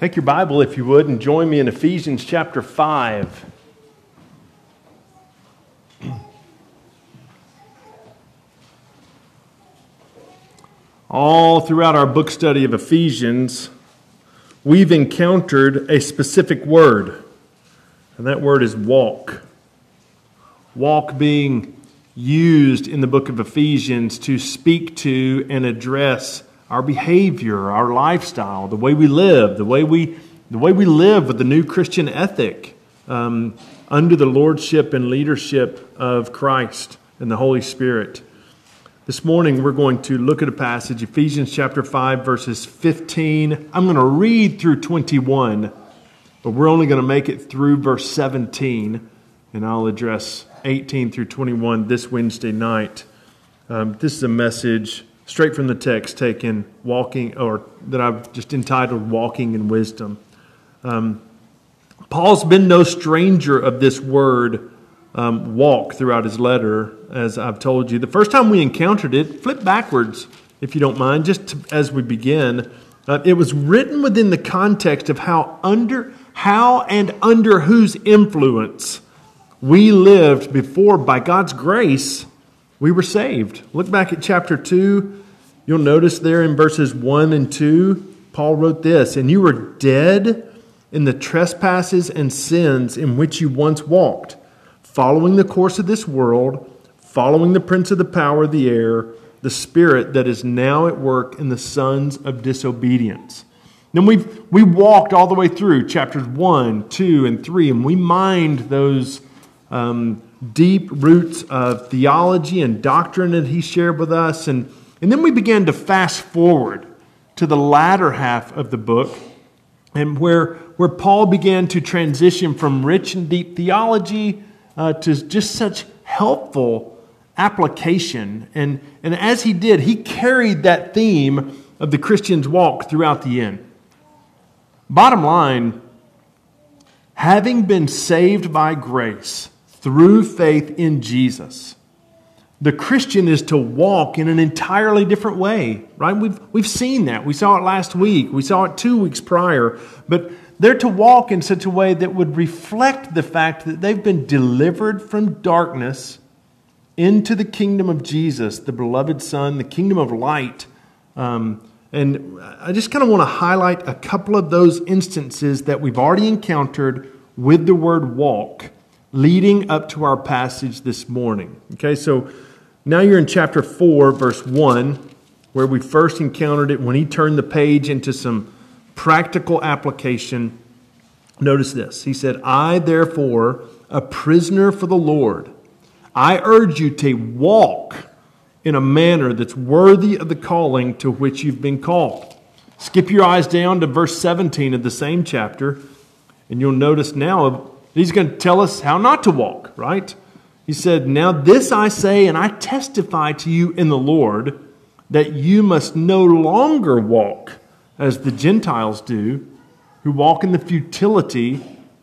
Take your Bible, if you would, and join me in Ephesians chapter 5. All throughout our book study of Ephesians, we've encountered a specific word, and that word is walk. Walk being used in the book of Ephesians to speak to and address our behavior, our lifestyle, the way we live, the way we, the way we live with the new Christian ethic um, under the lordship and leadership of Christ and the Holy Spirit. This morning, we're going to look at a passage, Ephesians chapter 5, verses 15. I'm going to read through 21, but we're only going to make it through verse 17, and I'll address 18 through 21 this Wednesday night. Um, this is a message straight from the text taken walking or that i've just entitled walking in wisdom um, paul's been no stranger of this word um, walk throughout his letter as i've told you the first time we encountered it flip backwards if you don't mind just to, as we begin uh, it was written within the context of how under how and under whose influence we lived before by god's grace we were saved. Look back at chapter 2. You'll notice there in verses 1 and 2, Paul wrote this And you were dead in the trespasses and sins in which you once walked, following the course of this world, following the prince of the power of the air, the spirit that is now at work in the sons of disobedience. Then we we walked all the way through chapters 1, 2, and 3, and we mined those. Um, deep roots of theology and doctrine that he shared with us. And, and then we began to fast forward to the latter half of the book, and where, where Paul began to transition from rich and deep theology uh, to just such helpful application. And, and as he did, he carried that theme of the Christian's walk throughout the end. Bottom line, having been saved by grace, through faith in Jesus. The Christian is to walk in an entirely different way, right? We've, we've seen that. We saw it last week. We saw it two weeks prior. But they're to walk in such a way that would reflect the fact that they've been delivered from darkness into the kingdom of Jesus, the beloved Son, the kingdom of light. Um, and I just kind of want to highlight a couple of those instances that we've already encountered with the word walk leading up to our passage this morning. Okay, so now you're in chapter 4, verse 1, where we first encountered it when he turned the page into some practical application. Notice this. He said, I, therefore, a prisoner for the Lord, I urge you to walk in a manner that's worthy of the calling to which you've been called. Skip your eyes down to verse 17 of the same chapter, and you'll notice now He's going to tell us how not to walk, right? He said, Now this I say, and I testify to you in the Lord, that you must no longer walk as the Gentiles do, who walk in the futility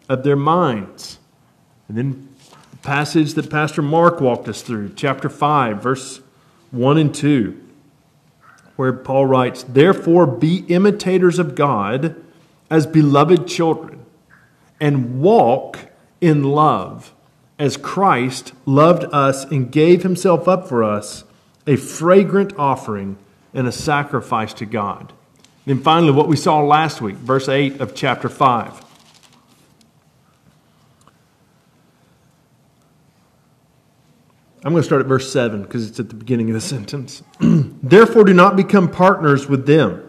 of their minds. And then the passage that Pastor Mark walked us through, chapter 5, verse 1 and 2, where Paul writes, Therefore be imitators of God as beloved children and walk in love as Christ loved us and gave himself up for us, a fragrant offering and a sacrifice to God. Then finally, what we saw last week, verse 8 of chapter 5. I'm going to start at verse 7 because it's at the beginning of the sentence. Therefore, do not become partners with them.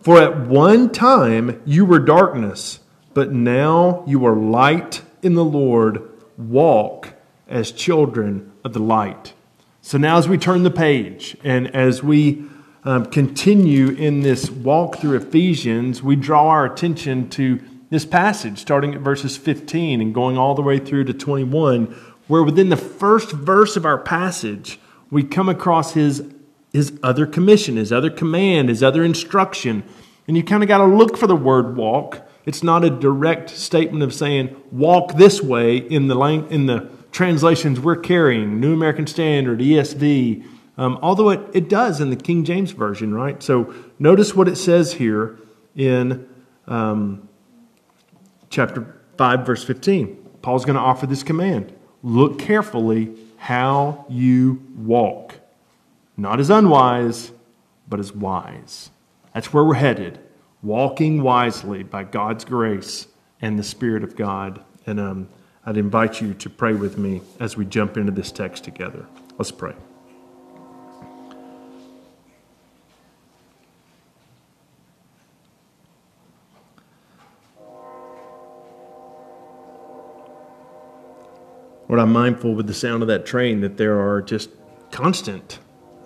For at one time you were darkness but now you are light in the Lord. Walk as children of the light. So now, as we turn the page and as we um, continue in this walk through Ephesians, we draw our attention to this passage, starting at verses 15 and going all the way through to 21, where within the first verse of our passage, we come across his, his other commission, his other command, his other instruction. And you kind of got to look for the word walk it's not a direct statement of saying, walk this way in the, lang- in the translations we're carrying, New American Standard, ESV, um, although it, it does in the King James Version, right? So notice what it says here in um, chapter 5, verse 15. Paul's going to offer this command Look carefully how you walk, not as unwise, but as wise. That's where we're headed, walking wisely by God's grace and the Spirit of God. And um, I'd invite you to pray with me as we jump into this text together. Let's pray. Lord, I'm mindful with the sound of that train that there are just constant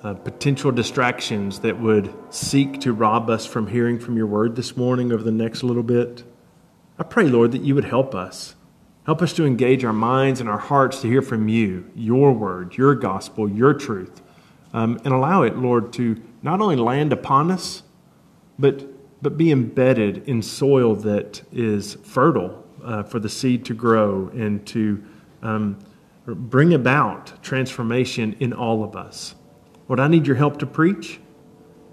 uh, potential distractions that would seek to rob us from hearing from your word this morning over the next little bit. I pray, Lord, that you would help us. Help us to engage our minds and our hearts to hear from you, your word, your gospel, your truth. Um, and allow it, Lord, to not only land upon us, but, but be embedded in soil that is fertile uh, for the seed to grow and to um, bring about transformation in all of us. Lord, I need your help to preach,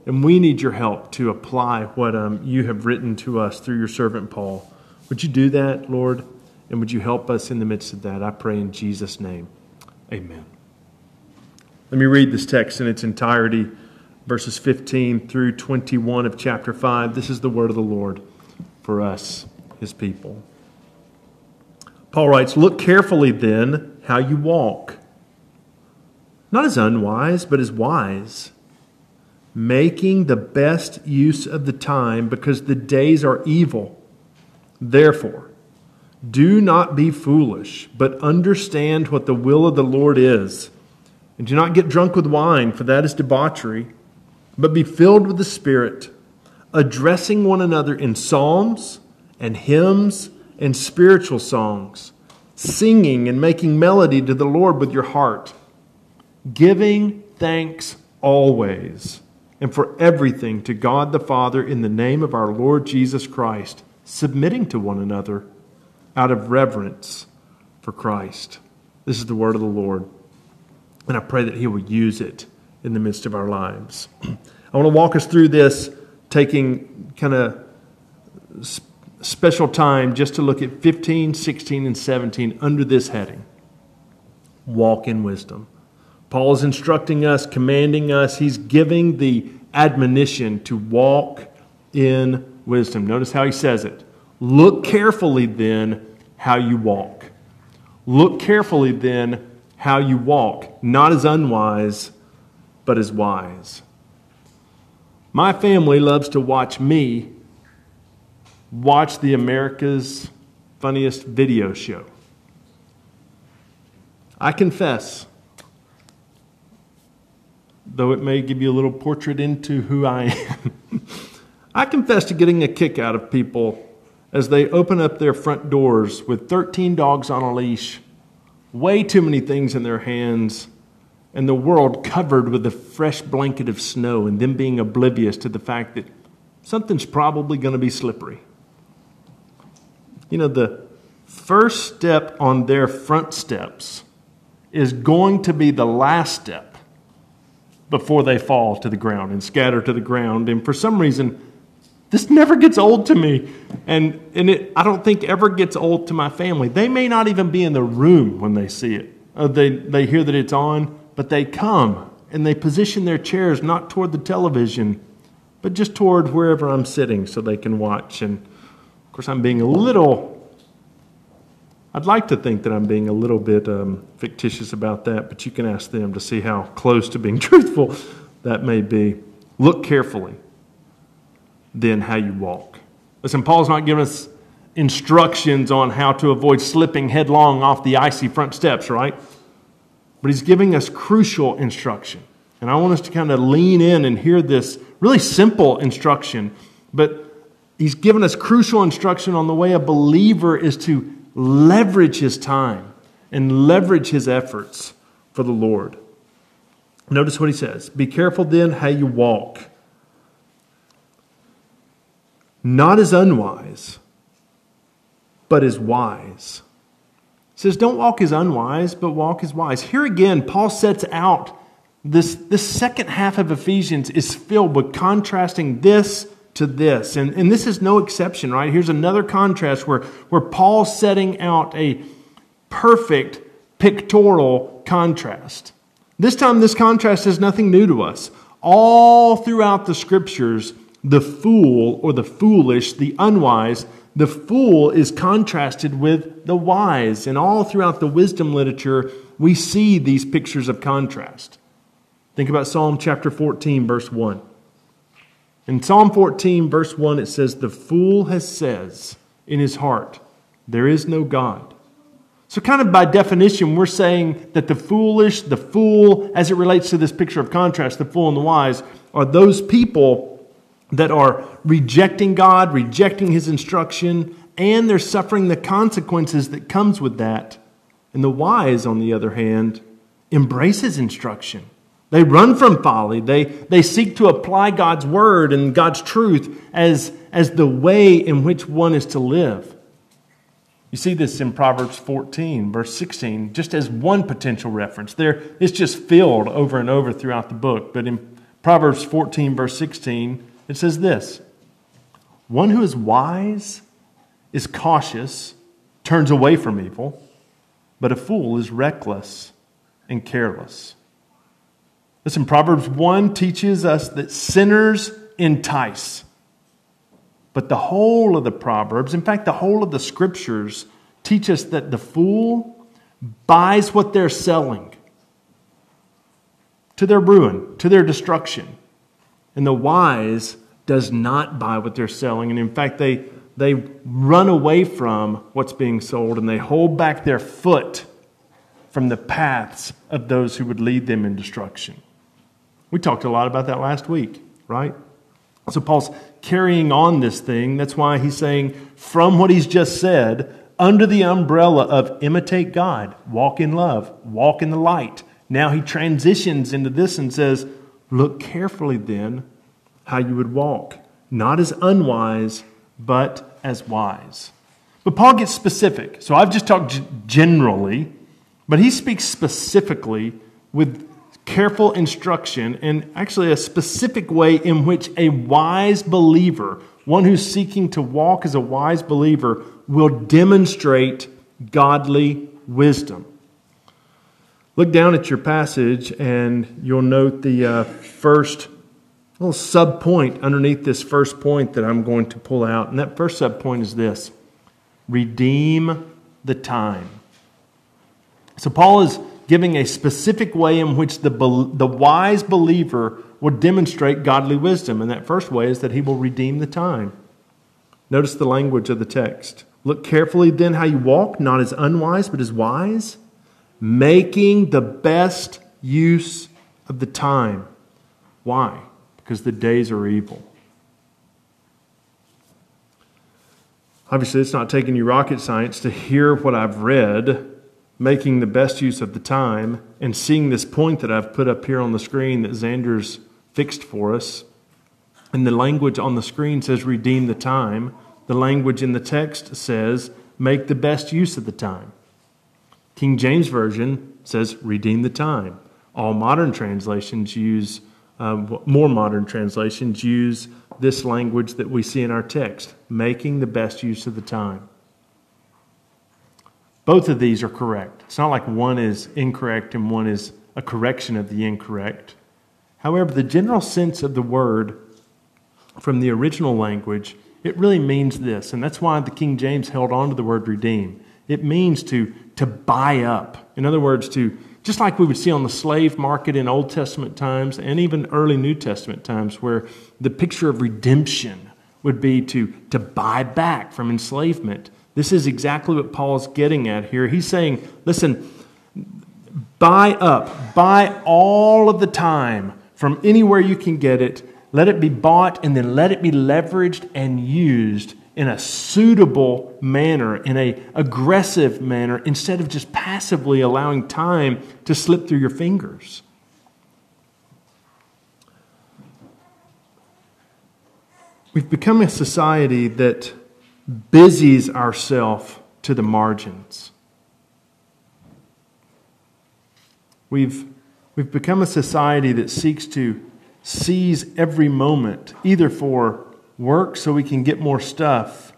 and we need your help to apply what um, you have written to us through your servant Paul. Would you do that, Lord? And would you help us in the midst of that? I pray in Jesus' name. Amen. Let me read this text in its entirety, verses 15 through 21 of chapter 5. This is the word of the Lord for us, his people. Paul writes, Look carefully then how you walk, not as unwise, but as wise, making the best use of the time because the days are evil. Therefore, do not be foolish, but understand what the will of the Lord is. And do not get drunk with wine, for that is debauchery, but be filled with the Spirit, addressing one another in psalms and hymns and spiritual songs, singing and making melody to the Lord with your heart, giving thanks always and for everything to God the Father in the name of our Lord Jesus Christ, submitting to one another out of reverence for Christ. This is the word of the Lord, and I pray that He will use it in the midst of our lives. I want to walk us through this, taking kind of special time just to look at 15, 16, and 17 under this heading Walk in wisdom. Paul is instructing us, commanding us, he's giving the admonition to walk in wisdom. Notice how he says it. Look carefully then how you walk. Look carefully then how you walk, not as unwise, but as wise. My family loves to watch me watch the America's Funniest Video Show. I confess, though it may give you a little portrait into who I am, I confess to getting a kick out of people as they open up their front doors with 13 dogs on a leash, way too many things in their hands, and the world covered with a fresh blanket of snow, and them being oblivious to the fact that something's probably going to be slippery. You know, the first step on their front steps is going to be the last step before they fall to the ground and scatter to the ground. And for some reason, this never gets old to me. And, and it, I don't think ever gets old to my family. They may not even be in the room when they see it. Uh, they, they hear that it's on, but they come and they position their chairs not toward the television, but just toward wherever I'm sitting so they can watch. And of course, I'm being a little, I'd like to think that I'm being a little bit um, fictitious about that, but you can ask them to see how close to being truthful that may be. Look carefully, then how you walk. Listen, Paul's not giving us instructions on how to avoid slipping headlong off the icy front steps, right? But he's giving us crucial instruction. And I want us to kind of lean in and hear this really simple instruction, but he's given us crucial instruction on the way a believer is to leverage his time and leverage his efforts for the Lord. Notice what he says Be careful then how you walk, not as unwise, but as wise. He says, Don't walk as unwise, but walk as wise. Here again, Paul sets out this, this second half of Ephesians is filled with contrasting this to this. And, and this is no exception, right? Here's another contrast where, where Paul's setting out a perfect pictorial contrast. This time, this contrast is nothing new to us. All throughout the scriptures, the fool or the foolish, the unwise, the fool is contrasted with the wise. And all throughout the wisdom literature, we see these pictures of contrast. Think about Psalm chapter 14, verse 1. In Psalm 14, verse 1, it says, The fool has says in his heart, There is no God. So, kind of by definition, we're saying that the foolish, the fool, as it relates to this picture of contrast, the fool and the wise, are those people that are rejecting God, rejecting his instruction, and they're suffering the consequences that comes with that. And the wise, on the other hand, embraces instruction. They run from folly. They, they seek to apply God's word and God's truth as, as the way in which one is to live. You see this in Proverbs 14, verse 16, just as one potential reference. There, it's just filled over and over throughout the book. But in Proverbs 14, verse 16, it says this One who is wise is cautious, turns away from evil, but a fool is reckless and careless. Listen, Proverbs 1 teaches us that sinners entice. But the whole of the Proverbs, in fact, the whole of the scriptures, teach us that the fool buys what they're selling to their ruin, to their destruction. And the wise does not buy what they're selling. And in fact, they, they run away from what's being sold and they hold back their foot from the paths of those who would lead them in destruction. We talked a lot about that last week, right? So Paul's carrying on this thing. That's why he's saying, from what he's just said, under the umbrella of imitate God, walk in love, walk in the light. Now he transitions into this and says, look carefully then how you would walk, not as unwise, but as wise. But Paul gets specific. So I've just talked generally, but he speaks specifically with careful instruction and actually a specific way in which a wise believer, one who's seeking to walk as a wise believer, will demonstrate godly wisdom. Look down at your passage and you'll note the uh, first little sub point underneath this first point that I'm going to pull out. And that first sub point is this redeem the time. So, Paul is giving a specific way in which the, the wise believer will demonstrate godly wisdom. And that first way is that he will redeem the time. Notice the language of the text. Look carefully then how you walk, not as unwise, but as wise, making the best use of the time. Why? Because the days are evil. Obviously, it's not taking you rocket science to hear what I've read making the best use of the time and seeing this point that I've put up here on the screen that Xander's fixed for us. And the language on the screen says redeem the time. The language in the text says make the best use of the time. King James Version says redeem the time. All modern translations use, um, more modern translations use this language that we see in our text, making the best use of the time. Both of these are correct. It's not like one is incorrect and one is a correction of the incorrect. However, the general sense of the word from the original language, it really means this, and that's why the King James held on to the word redeem. It means to, to buy up. In other words, to just like we would see on the slave market in Old Testament times and even early New Testament times, where the picture of redemption would be to, to buy back from enslavement this is exactly what Paul's getting at here. He's saying, listen, buy up, buy all of the time from anywhere you can get it. Let it be bought and then let it be leveraged and used in a suitable manner, in a aggressive manner, instead of just passively allowing time to slip through your fingers. We've become a society that busies ourselves to the margins. We've, we've become a society that seeks to seize every moment, either for work so we can get more stuff,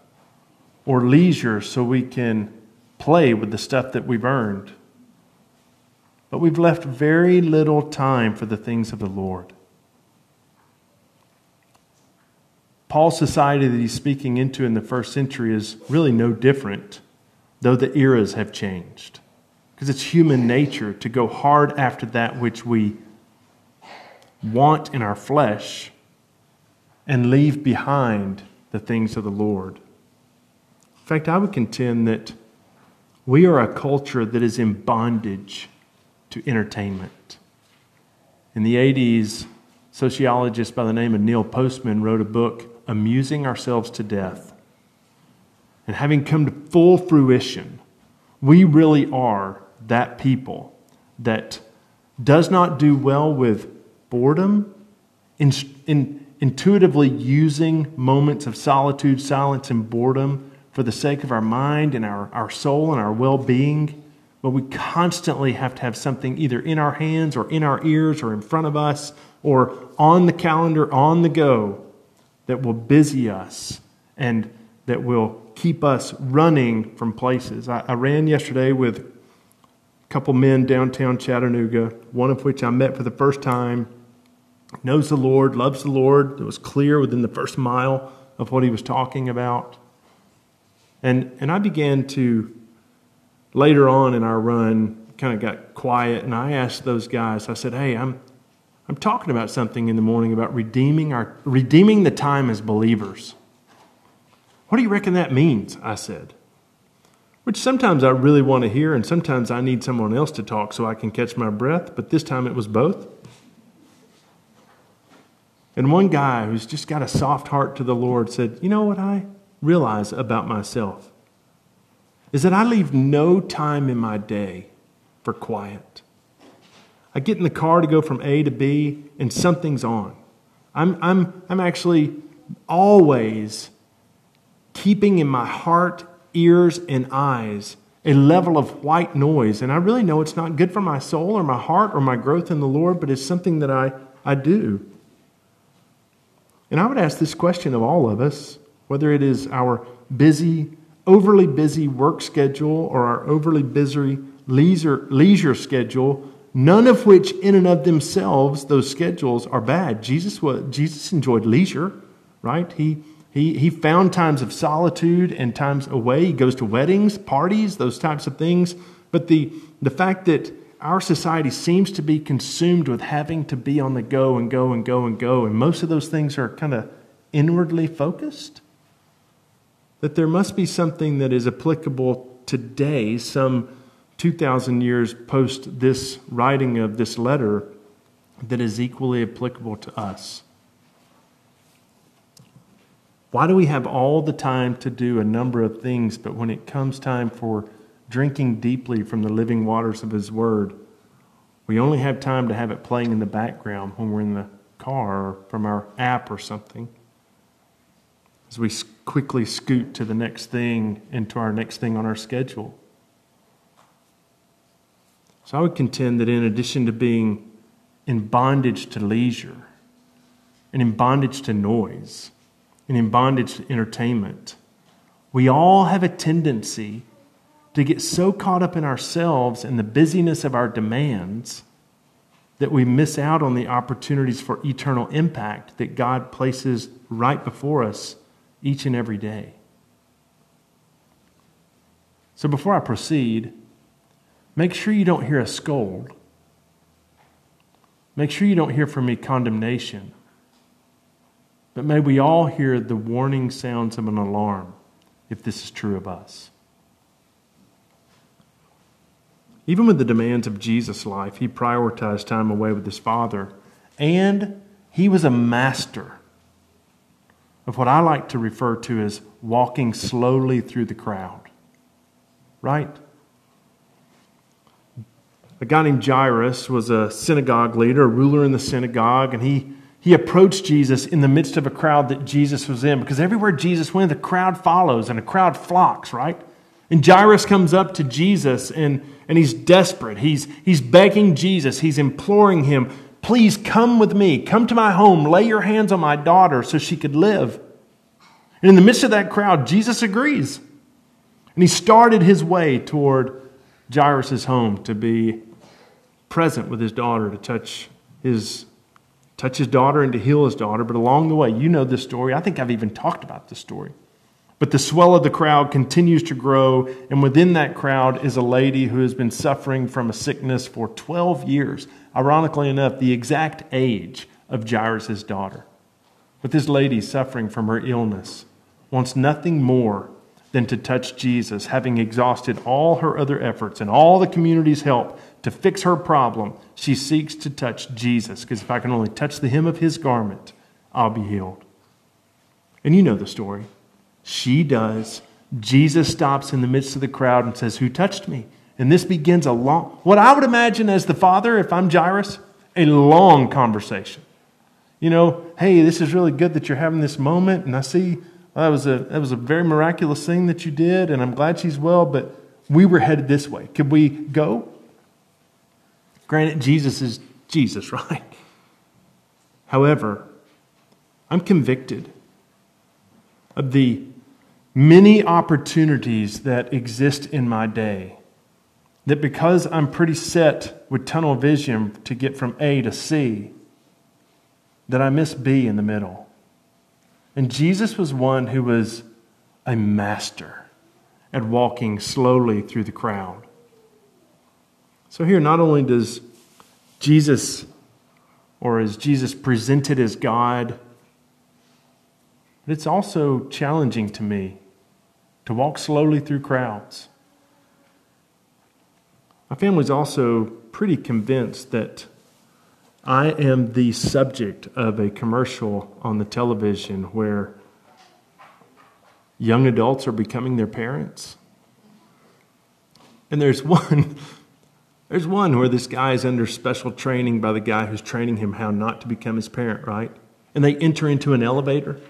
or leisure so we can play with the stuff that we've earned. But we've left very little time for the things of the Lord. Paul's society that he's speaking into in the first century is really no different, though the eras have changed. Because it's human nature to go hard after that which we want in our flesh and leave behind the things of the Lord. In fact, I would contend that we are a culture that is in bondage to entertainment. In the 80s, sociologist by the name of Neil Postman wrote a book, Amusing Ourselves to Death. And having come to full fruition, we really are that people that does not do well with boredom, in, in, intuitively using moments of solitude, silence, and boredom for the sake of our mind and our, our soul and our well being. But we constantly have to have something either in our hands or in our ears or in front of us or on the calendar, on the go, that will busy us and that will keep us running from places. I, I ran yesterday with a couple men downtown Chattanooga, one of which I met for the first time knows the Lord, loves the Lord. It was clear within the first mile of what he was talking about. And, and I began to, later on in our run, kind of got quiet, and I asked those guys, I said, Hey, I'm, I'm talking about something in the morning about redeeming, our, redeeming the time as believers. What do you reckon that means? I said. Which sometimes I really want to hear, and sometimes I need someone else to talk so I can catch my breath, but this time it was both. And one guy who's just got a soft heart to the Lord said, You know what I realize about myself? Is that I leave no time in my day for quiet. I get in the car to go from A to B, and something's on. I'm, I'm, I'm actually always keeping in my heart, ears, and eyes a level of white noise. And I really know it's not good for my soul or my heart or my growth in the Lord, but it's something that I, I do. And I would ask this question of all of us whether it is our busy, overly busy work schedule or our overly busy leisure, leisure schedule, none of which, in and of themselves, those schedules are bad. Jesus, was, Jesus enjoyed leisure, right? He, he, he found times of solitude and times away. He goes to weddings, parties, those types of things. But the, the fact that our society seems to be consumed with having to be on the go and go and go and go, and most of those things are kind of inwardly focused. That there must be something that is applicable today, some 2,000 years post this writing of this letter, that is equally applicable to us. Why do we have all the time to do a number of things, but when it comes time for drinking deeply from the living waters of His Word. We only have time to have it playing in the background when we're in the car or from our app or something. As we quickly scoot to the next thing and to our next thing on our schedule. So I would contend that in addition to being in bondage to leisure, and in bondage to noise, and in bondage to entertainment, we all have a tendency to get so caught up in ourselves and the busyness of our demands that we miss out on the opportunities for eternal impact that God places right before us each and every day. So before I proceed, make sure you don't hear a scold. Make sure you don't hear from me condemnation. But may we all hear the warning sounds of an alarm if this is true of us. Even with the demands of Jesus' life, he prioritized time away with his Father. And he was a master of what I like to refer to as walking slowly through the crowd. Right? A guy named Jairus was a synagogue leader, a ruler in the synagogue, and he, he approached Jesus in the midst of a crowd that Jesus was in because everywhere Jesus went, the crowd follows and a crowd flocks, right? And Jairus comes up to Jesus and, and he's desperate. He's, he's begging Jesus, he's imploring him, please come with me, come to my home, lay your hands on my daughter so she could live. And in the midst of that crowd, Jesus agrees. And he started his way toward Jairus' home to be present with his daughter, to touch his, touch his daughter and to heal his daughter. But along the way, you know this story. I think I've even talked about this story. But the swell of the crowd continues to grow, and within that crowd is a lady who has been suffering from a sickness for 12 years. Ironically enough, the exact age of Jairus' daughter. But this lady suffering from her illness wants nothing more than to touch Jesus, having exhausted all her other efforts and all the community's help to fix her problem. She seeks to touch Jesus, because if I can only touch the hem of his garment, I'll be healed. And you know the story. She does. Jesus stops in the midst of the crowd and says, Who touched me? And this begins a long, what I would imagine as the father, if I'm Jairus, a long conversation. You know, hey, this is really good that you're having this moment, and I see well, that was a that was a very miraculous thing that you did, and I'm glad she's well, but we were headed this way. Could we go? Granted, Jesus is Jesus, right? However, I'm convicted of the many opportunities that exist in my day that because I'm pretty set with tunnel vision to get from A to C, that I miss B in the middle. And Jesus was one who was a master at walking slowly through the crowd. So here, not only does Jesus, or is Jesus presented as God, but it's also challenging to me to walk slowly through crowds. My family's also pretty convinced that I am the subject of a commercial on the television where young adults are becoming their parents. And there's one there's one where this guy is under special training by the guy who's training him how not to become his parent, right? And they enter into an elevator.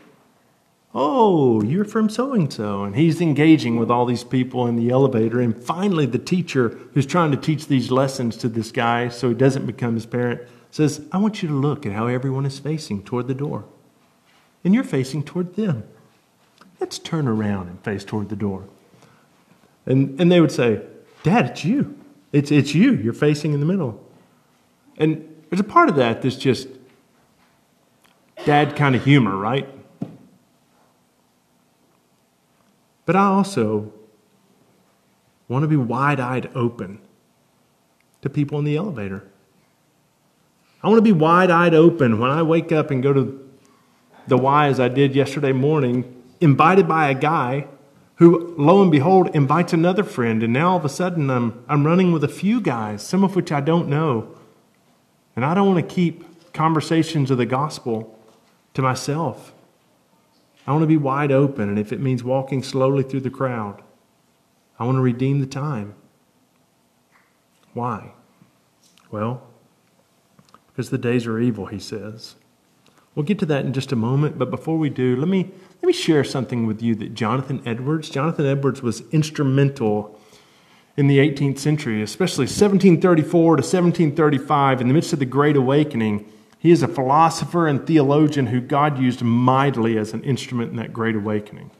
Oh, you're from so and so. And he's engaging with all these people in the elevator. And finally, the teacher who's trying to teach these lessons to this guy so he doesn't become his parent says, I want you to look at how everyone is facing toward the door. And you're facing toward them. Let's turn around and face toward the door. And, and they would say, Dad, it's you. It's, it's you. You're facing in the middle. And there's a part of that that's just dad kind of humor, right? But I also want to be wide eyed open to people in the elevator. I want to be wide eyed open when I wake up and go to the Y as I did yesterday morning, invited by a guy who, lo and behold, invites another friend. And now all of a sudden I'm, I'm running with a few guys, some of which I don't know. And I don't want to keep conversations of the gospel to myself. I want to be wide open. And if it means walking slowly through the crowd, I want to redeem the time. Why? Well, because the days are evil, he says. We'll get to that in just a moment, but before we do, let me, let me share something with you that Jonathan Edwards, Jonathan Edwards was instrumental in the 18th century, especially 1734 to 1735, in the midst of the Great Awakening. He is a philosopher and theologian who God used mightily as an instrument in that Great Awakening.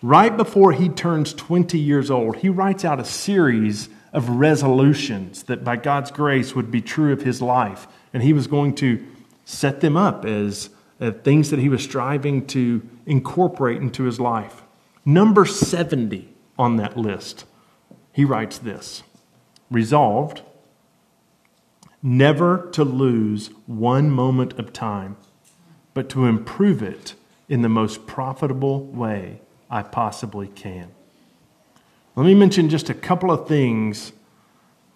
Right before he turns 20 years old, he writes out a series of resolutions that by God's grace would be true of his life and he was going to set them up as uh, things that he was striving to incorporate into his life. Number 70 on that list, he writes this Resolved never to lose one moment of time, but to improve it in the most profitable way I possibly can. Let me mention just a couple of things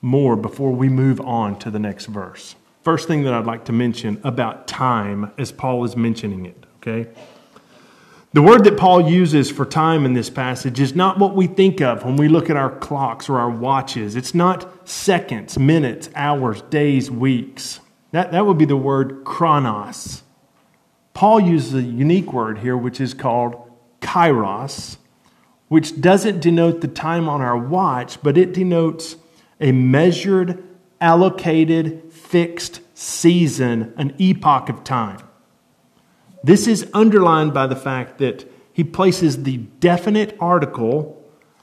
more before we move on to the next verse. First thing that I'd like to mention about time as Paul is mentioning it, okay? The word that Paul uses for time in this passage is not what we think of when we look at our clocks or our watches. It's not seconds, minutes, hours, days, weeks. That, that would be the word chronos. Paul uses a unique word here, which is called kairos, which doesn't denote the time on our watch, but it denotes a measured, allocated, fixed season, an epoch of time. This is underlined by the fact that he places the definite article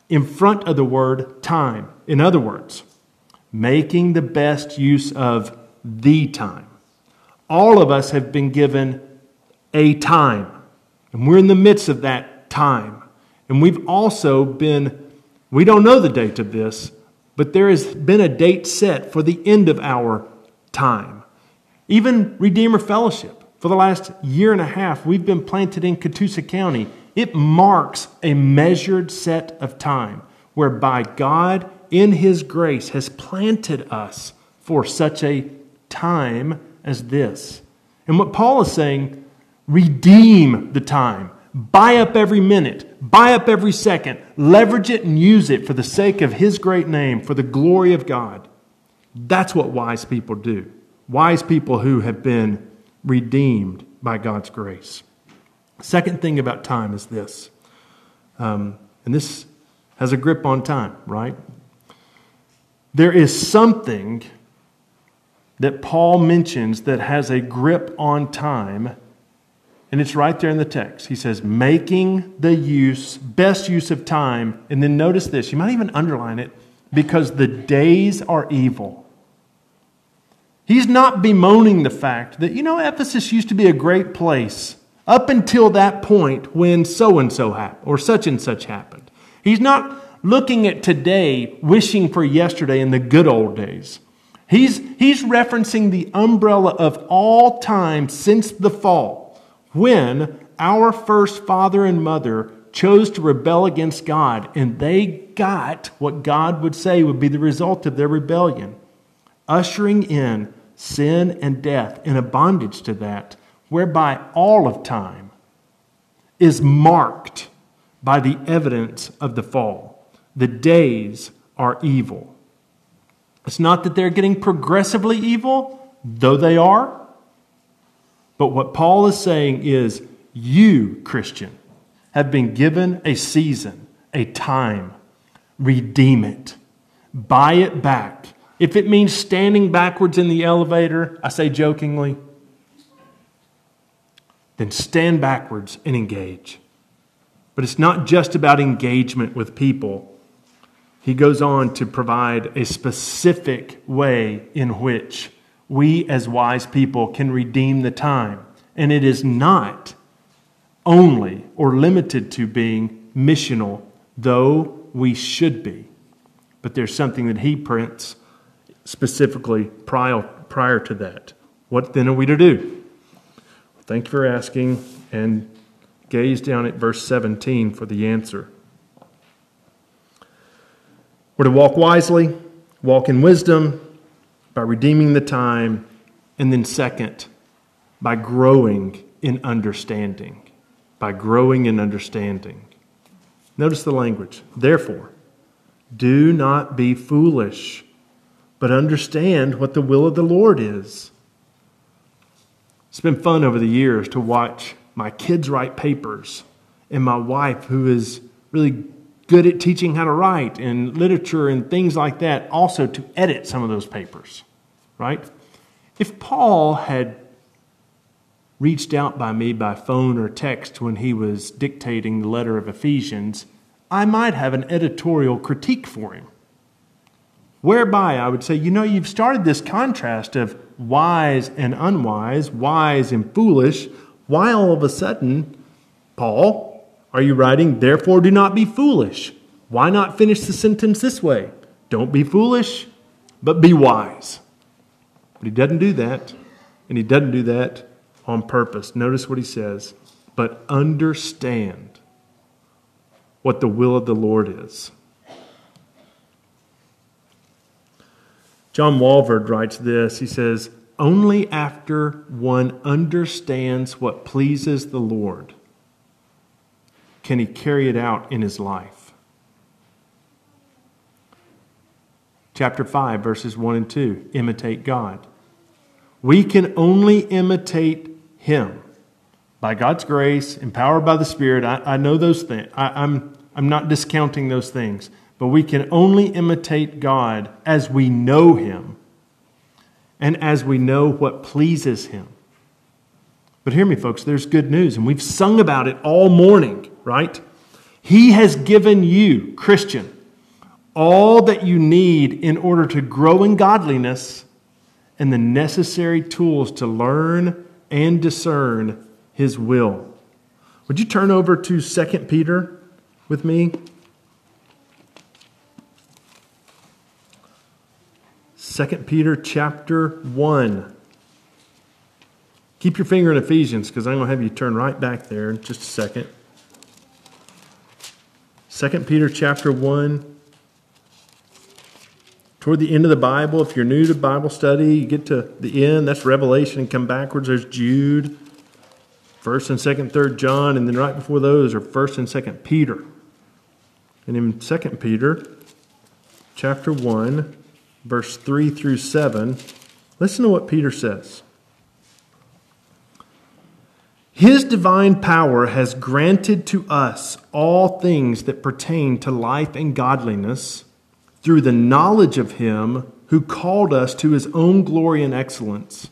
in front of the word time. In other words, making the best use of the time. All of us have been given a time, and we're in the midst of that time. And we've also been, we don't know the date of this, but there has been a date set for the end of our time. Even Redeemer Fellowship, for the last year and a half, we've been planted in Catoosa County. It marks a measured set of time whereby God, in His grace, has planted us for such a time as this. And what Paul is saying, redeem the time. Buy up every minute, buy up every second, leverage it and use it for the sake of His great name, for the glory of God. That's what wise people do. Wise people who have been redeemed by God's grace. Second thing about time is this, um, and this has a grip on time, right? There is something that Paul mentions that has a grip on time and it's right there in the text. He says, making the use, best use of time. And then notice this, you might even underline it, because the days are evil. He's not bemoaning the fact that, you know, Ephesus used to be a great place up until that point when so and so happened or such and such happened. He's not looking at today, wishing for yesterday in the good old days. He's, he's referencing the umbrella of all time since the fall when our first father and mother chose to rebel against God and they got what God would say would be the result of their rebellion, ushering in sin and death in a bondage to that, whereby all of time is marked by the evidence of the fall. The days are evil. It's not that they're getting progressively evil, though they are. But what Paul is saying is, you, Christian, have been given a season, a time. Redeem it, buy it back. If it means standing backwards in the elevator, I say jokingly, then stand backwards and engage. But it's not just about engagement with people. He goes on to provide a specific way in which we as wise people can redeem the time. And it is not only or limited to being missional, though we should be. But there's something that he prints specifically prior, prior to that. What then are we to do? Thank you for asking, and gaze down at verse 17 for the answer. We're to walk wisely, walk in wisdom, by redeeming the time, and then, second, by growing in understanding. By growing in understanding. Notice the language. Therefore, do not be foolish, but understand what the will of the Lord is. It's been fun over the years to watch my kids write papers and my wife, who is really good at teaching how to write and literature and things like that, also to edit some of those papers, right? If Paul had reached out by me by phone or text when he was dictating the letter of Ephesians, I might have an editorial critique for him. Whereby I would say, you know, you've started this contrast of wise and unwise, wise and foolish. Why all of a sudden, Paul, are you writing, therefore do not be foolish? Why not finish the sentence this way? Don't be foolish, but be wise. But he doesn't do that, and he doesn't do that on purpose. Notice what he says, but understand what the will of the Lord is. John Walvoord writes this. He says, Only after one understands what pleases the Lord can he carry it out in his life? Chapter 5, verses 1 and 2 imitate God. We can only imitate him by God's grace, empowered by the Spirit. I, I know those things. I, I'm, I'm not discounting those things. But we can only imitate God as we know him and as we know what pleases him. But hear me, folks, there's good news, and we've sung about it all morning, right? He has given you, Christian, all that you need in order to grow in godliness and the necessary tools to learn and discern His will. Would you turn over to 2 Peter with me? 2 Peter chapter 1. Keep your finger in Ephesians because I'm going to have you turn right back there in just a second. 2 Peter chapter 1. Toward the end of the Bible, if you're new to Bible study, you get to the end, that's Revelation, and come backwards, there's Jude, 1st and 2nd, 3rd John, and then right before those are 1st and 2nd Peter. And in 2nd Peter chapter 1, verse 3 through 7, listen to what Peter says. His divine power has granted to us all things that pertain to life and godliness through the knowledge of Him who called us to His own glory and excellence,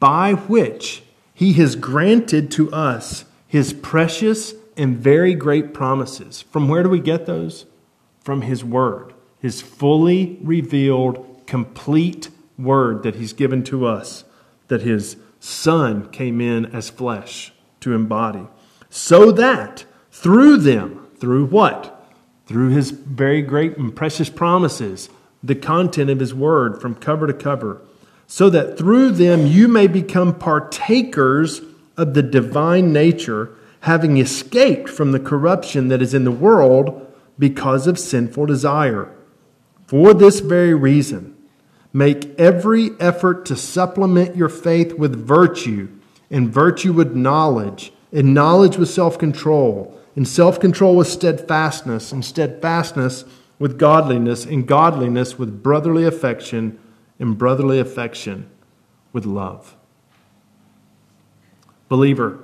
by which He has granted to us His precious and very great promises. From where do we get those? From His Word, His fully revealed, complete Word that He's given to us, that His Son came in as flesh to embody, so that through them, through what? Through his very great and precious promises, the content of his word from cover to cover, so that through them you may become partakers of the divine nature, having escaped from the corruption that is in the world because of sinful desire. For this very reason, Make every effort to supplement your faith with virtue, and virtue with knowledge, and knowledge with self control, and self control with steadfastness, and steadfastness with godliness, and godliness with brotherly affection, and brotherly affection with love. Believer,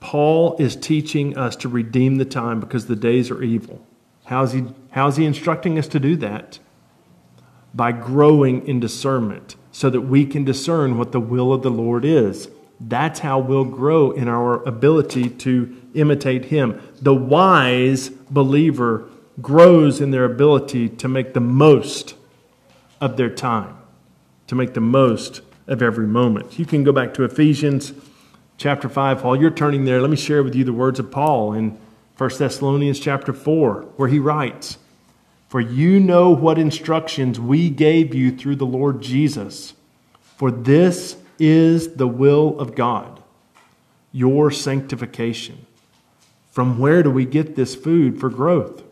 Paul is teaching us to redeem the time because the days are evil. How's he, how's he instructing us to do that? by growing in discernment so that we can discern what the will of the Lord is. That's how we'll grow in our ability to imitate Him. The wise believer grows in their ability to make the most of their time, to make the most of every moment. You can go back to Ephesians chapter 5. While you're turning there, let me share with you the words of Paul in 1 Thessalonians chapter 4, where he writes, for you know what instructions we gave you through the Lord Jesus. For this is the will of God, your sanctification. From where do we get this food for growth?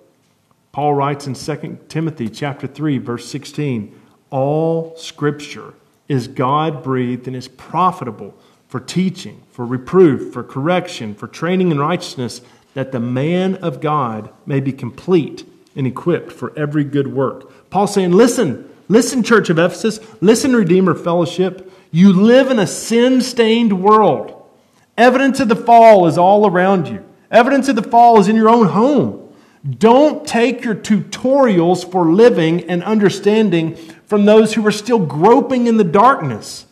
Paul writes in 2 Timothy chapter 3 verse 16, all scripture is God-breathed and is profitable for teaching, for reproof, for correction, for training in righteousness, that the man of God may be complete and equipped for every good work. Paul saying, listen, listen, Church of Ephesus, listen, Redeemer Fellowship. You live in a sin stained world. Evidence of the fall is all around you. Evidence of the fall is in your own home. Don't take your tutorials for living and understanding from those who are still groping in the darkness,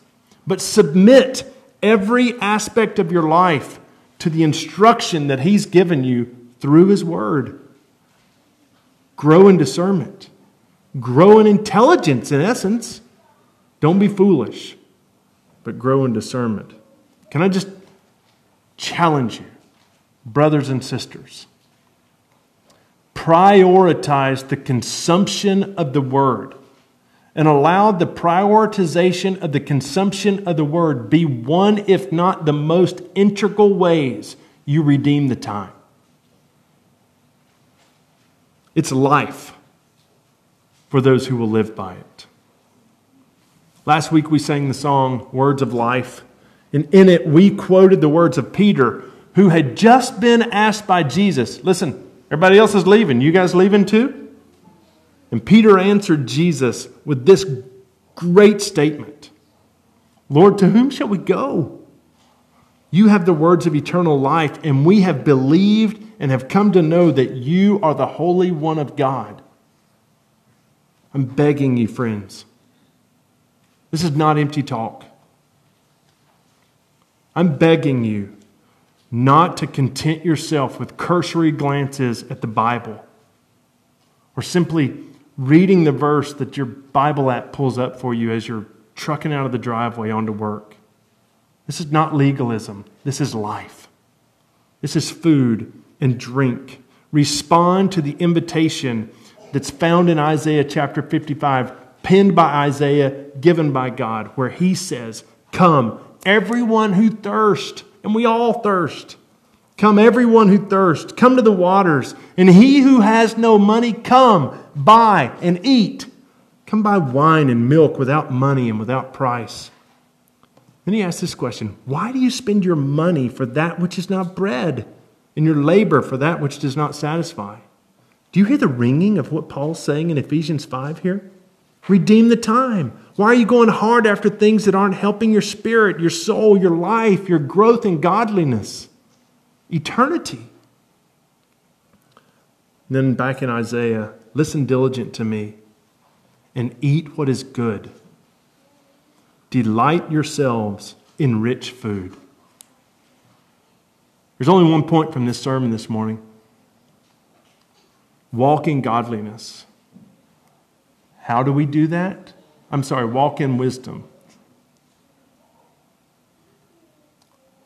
but submit every aspect of your life to the instruction that He's given you through His Word. Grow in discernment. Grow in intelligence, in essence. Don't be foolish, but grow in discernment. Can I just challenge you, brothers and sisters? Prioritize the consumption of the word and allow the prioritization of the consumption of the word be one, if not the most integral ways you redeem the time. It's life for those who will live by it. Last week we sang the song Words of Life, and in it we quoted the words of Peter, who had just been asked by Jesus, Listen, everybody else is leaving. You guys leaving too? And Peter answered Jesus with this great statement Lord, to whom shall we go? You have the words of eternal life, and we have believed and have come to know that you are the Holy One of God. I'm begging you, friends. This is not empty talk. I'm begging you not to content yourself with cursory glances at the Bible or simply reading the verse that your Bible app pulls up for you as you're trucking out of the driveway onto work. This is not legalism, this is life. This is food and drink. Respond to the invitation that's found in Isaiah chapter 55, penned by Isaiah, given by God, where he says, Come, everyone who thirsts, and we all thirst. Come, everyone who thirsts, come to the waters, and he who has no money, come, buy and eat. Come buy wine and milk without money and without price. Then he asks this question Why do you spend your money for that which is not bread, and your labor for that which does not satisfy? Do you hear the ringing of what Paul's saying in Ephesians 5 here? Redeem the time. Why are you going hard after things that aren't helping your spirit, your soul, your life, your growth in godliness? eternity. then back in Isaiah, listen diligent to me and eat what is good. Delight yourselves in rich food. There's only one point from this sermon this morning walk in godliness. How do we do that? I'm sorry, walk in wisdom.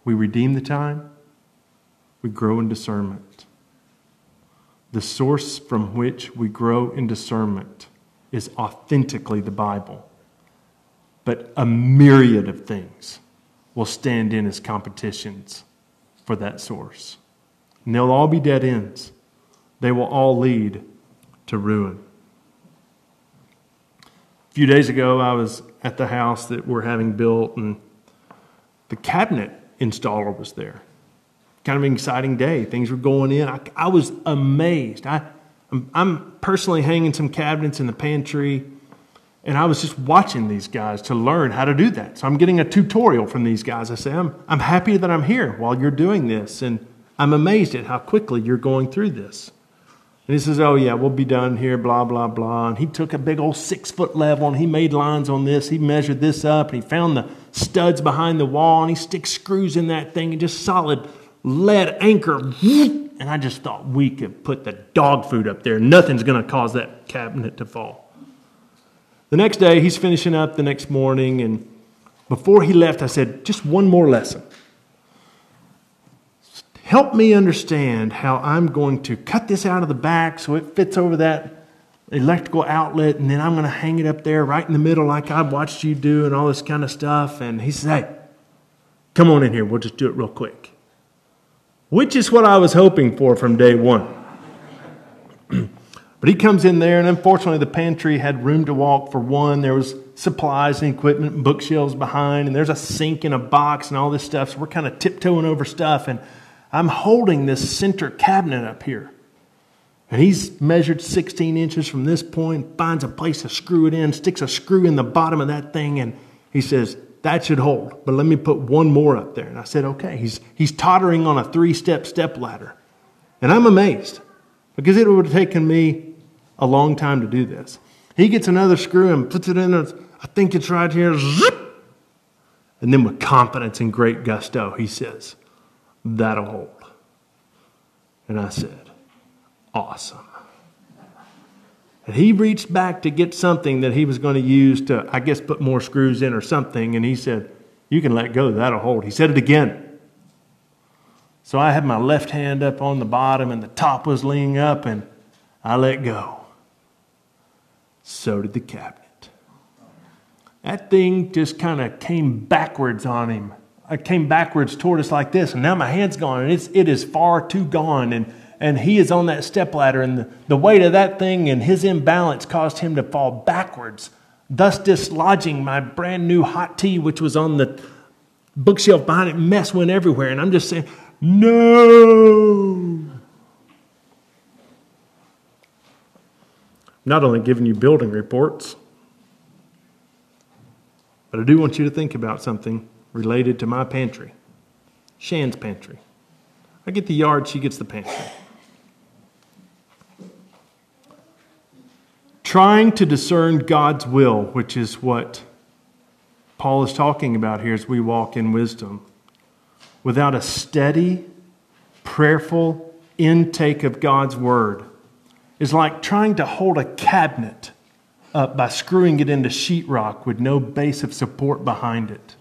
We redeem the time we grow in discernment. The source from which we grow in discernment is authentically the Bible. But a myriad of things will stand in as competitions for that source. And they'll all be dead ends, they will all lead to ruin. Few days ago, I was at the house that we're having built, and the cabinet installer was there kind of an exciting day. Things were going in. I, I was amazed. I, I'm, I'm personally hanging some cabinets in the pantry, and I was just watching these guys to learn how to do that. So I'm getting a tutorial from these guys. I say, I'm, I'm happy that I'm here while you're doing this, and I'm amazed at how quickly you're going through this. And he says, Oh, yeah, we'll be done here, blah, blah, blah. And he took a big old six foot level and he made lines on this. He measured this up and he found the studs behind the wall and he sticks screws in that thing and just solid lead anchor. And I just thought we could put the dog food up there. Nothing's going to cause that cabinet to fall. The next day, he's finishing up the next morning. And before he left, I said, just one more lesson. Help me understand how I'm going to cut this out of the back so it fits over that electrical outlet, and then I'm going to hang it up there right in the middle, like I watched you do, and all this kind of stuff. And he said, Hey, come on in here. We'll just do it real quick which is what I was hoping for from day one. but he comes in there, and unfortunately, the pantry had room to walk for one. There was supplies and equipment and bookshelves behind, and there's a sink and a box and all this stuff. So we're kind of tiptoeing over stuff, and I'm holding this center cabinet up here. And he's measured 16 inches from this point, finds a place to screw it in, sticks a screw in the bottom of that thing, and he says, that should hold. But let me put one more up there. And I said, okay. He's, he's tottering on a three step step ladder. And I'm amazed because it would have taken me a long time to do this. He gets another screw and puts it in. I think it's right here. Zip! And then, with confidence and great gusto, he says, That'll hold. And I said, Awesome. And he reached back to get something that he was going to use to, I guess, put more screws in or something. And he said, You can let go, that'll hold. He said it again. So I had my left hand up on the bottom and the top was leaning up, and I let go. So did the cabinet. That thing just kind of came backwards on him. It came backwards toward us like this, and now my hand's gone, and it's, it is far too gone. And and he is on that stepladder, and the, the weight of that thing and his imbalance caused him to fall backwards, thus dislodging my brand new hot tea, which was on the bookshelf behind it. Mess went everywhere, and I'm just saying, no. Not only giving you building reports, but I do want you to think about something related to my pantry, Shan's pantry. I get the yard, she gets the pantry. trying to discern God's will, which is what Paul is talking about here as we walk in wisdom. without a steady, prayerful intake of God's Word is like trying to hold a cabinet up by screwing it into sheetrock with no base of support behind it.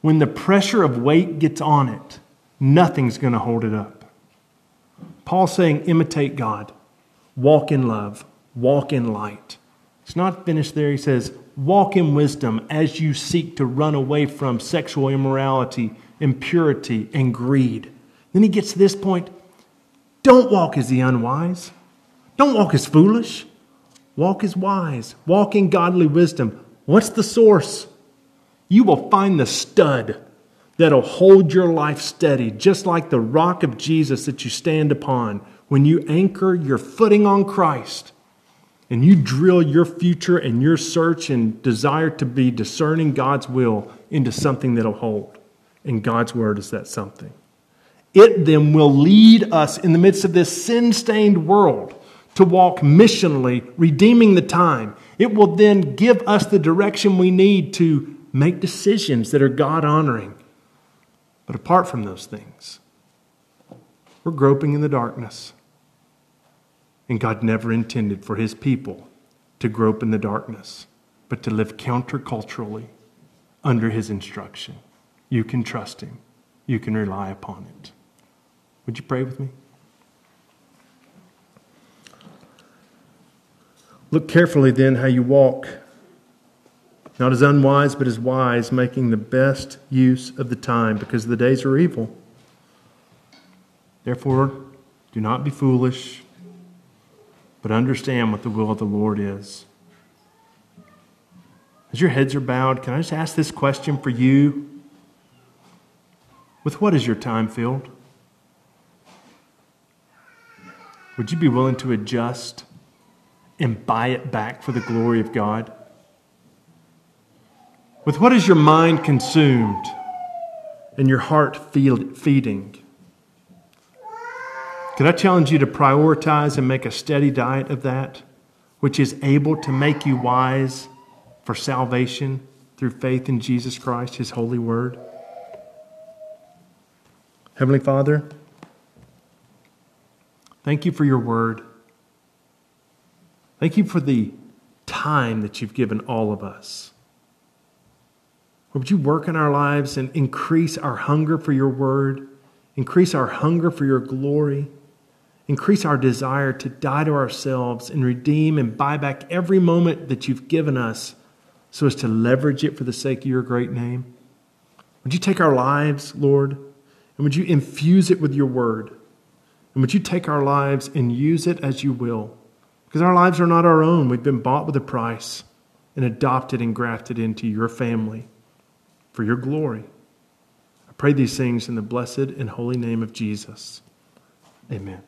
When the pressure of weight gets on it, nothing's going to hold it up. Paul's saying, imitate God, walk in love, walk in light. It's not finished there. He says, walk in wisdom as you seek to run away from sexual immorality, impurity, and greed. Then he gets to this point don't walk as the unwise, don't walk as foolish. Walk as wise. Walk in godly wisdom. What's the source? You will find the stud that'll hold your life steady, just like the rock of Jesus that you stand upon when you anchor your footing on Christ and you drill your future and your search and desire to be discerning God's will into something that'll hold. And God's word is that something. It then will lead us in the midst of this sin stained world to walk missionally, redeeming the time. It will then give us the direction we need to make decisions that are God honoring. But apart from those things, we're groping in the darkness. And God never intended for his people to grope in the darkness, but to live counterculturally under his instruction. You can trust him, you can rely upon it. Would you pray with me? Look carefully then how you walk, not as unwise, but as wise, making the best use of the time, because the days are evil. Therefore, do not be foolish but understand what the will of the Lord is. As your heads are bowed, can I just ask this question for you? With what is your time filled? Would you be willing to adjust and buy it back for the glory of God? With what is your mind consumed and your heart feeding? Could I challenge you to prioritize and make a steady diet of that, which is able to make you wise for salvation through faith in Jesus Christ, His holy word? Heavenly Father, thank you for your word. Thank you for the time that you've given all of us. Would you work in our lives and increase our hunger for your word, increase our hunger for your glory? Increase our desire to die to ourselves and redeem and buy back every moment that you've given us so as to leverage it for the sake of your great name. Would you take our lives, Lord, and would you infuse it with your word? And would you take our lives and use it as you will? Because our lives are not our own. We've been bought with a price and adopted and grafted into your family for your glory. I pray these things in the blessed and holy name of Jesus. Amen.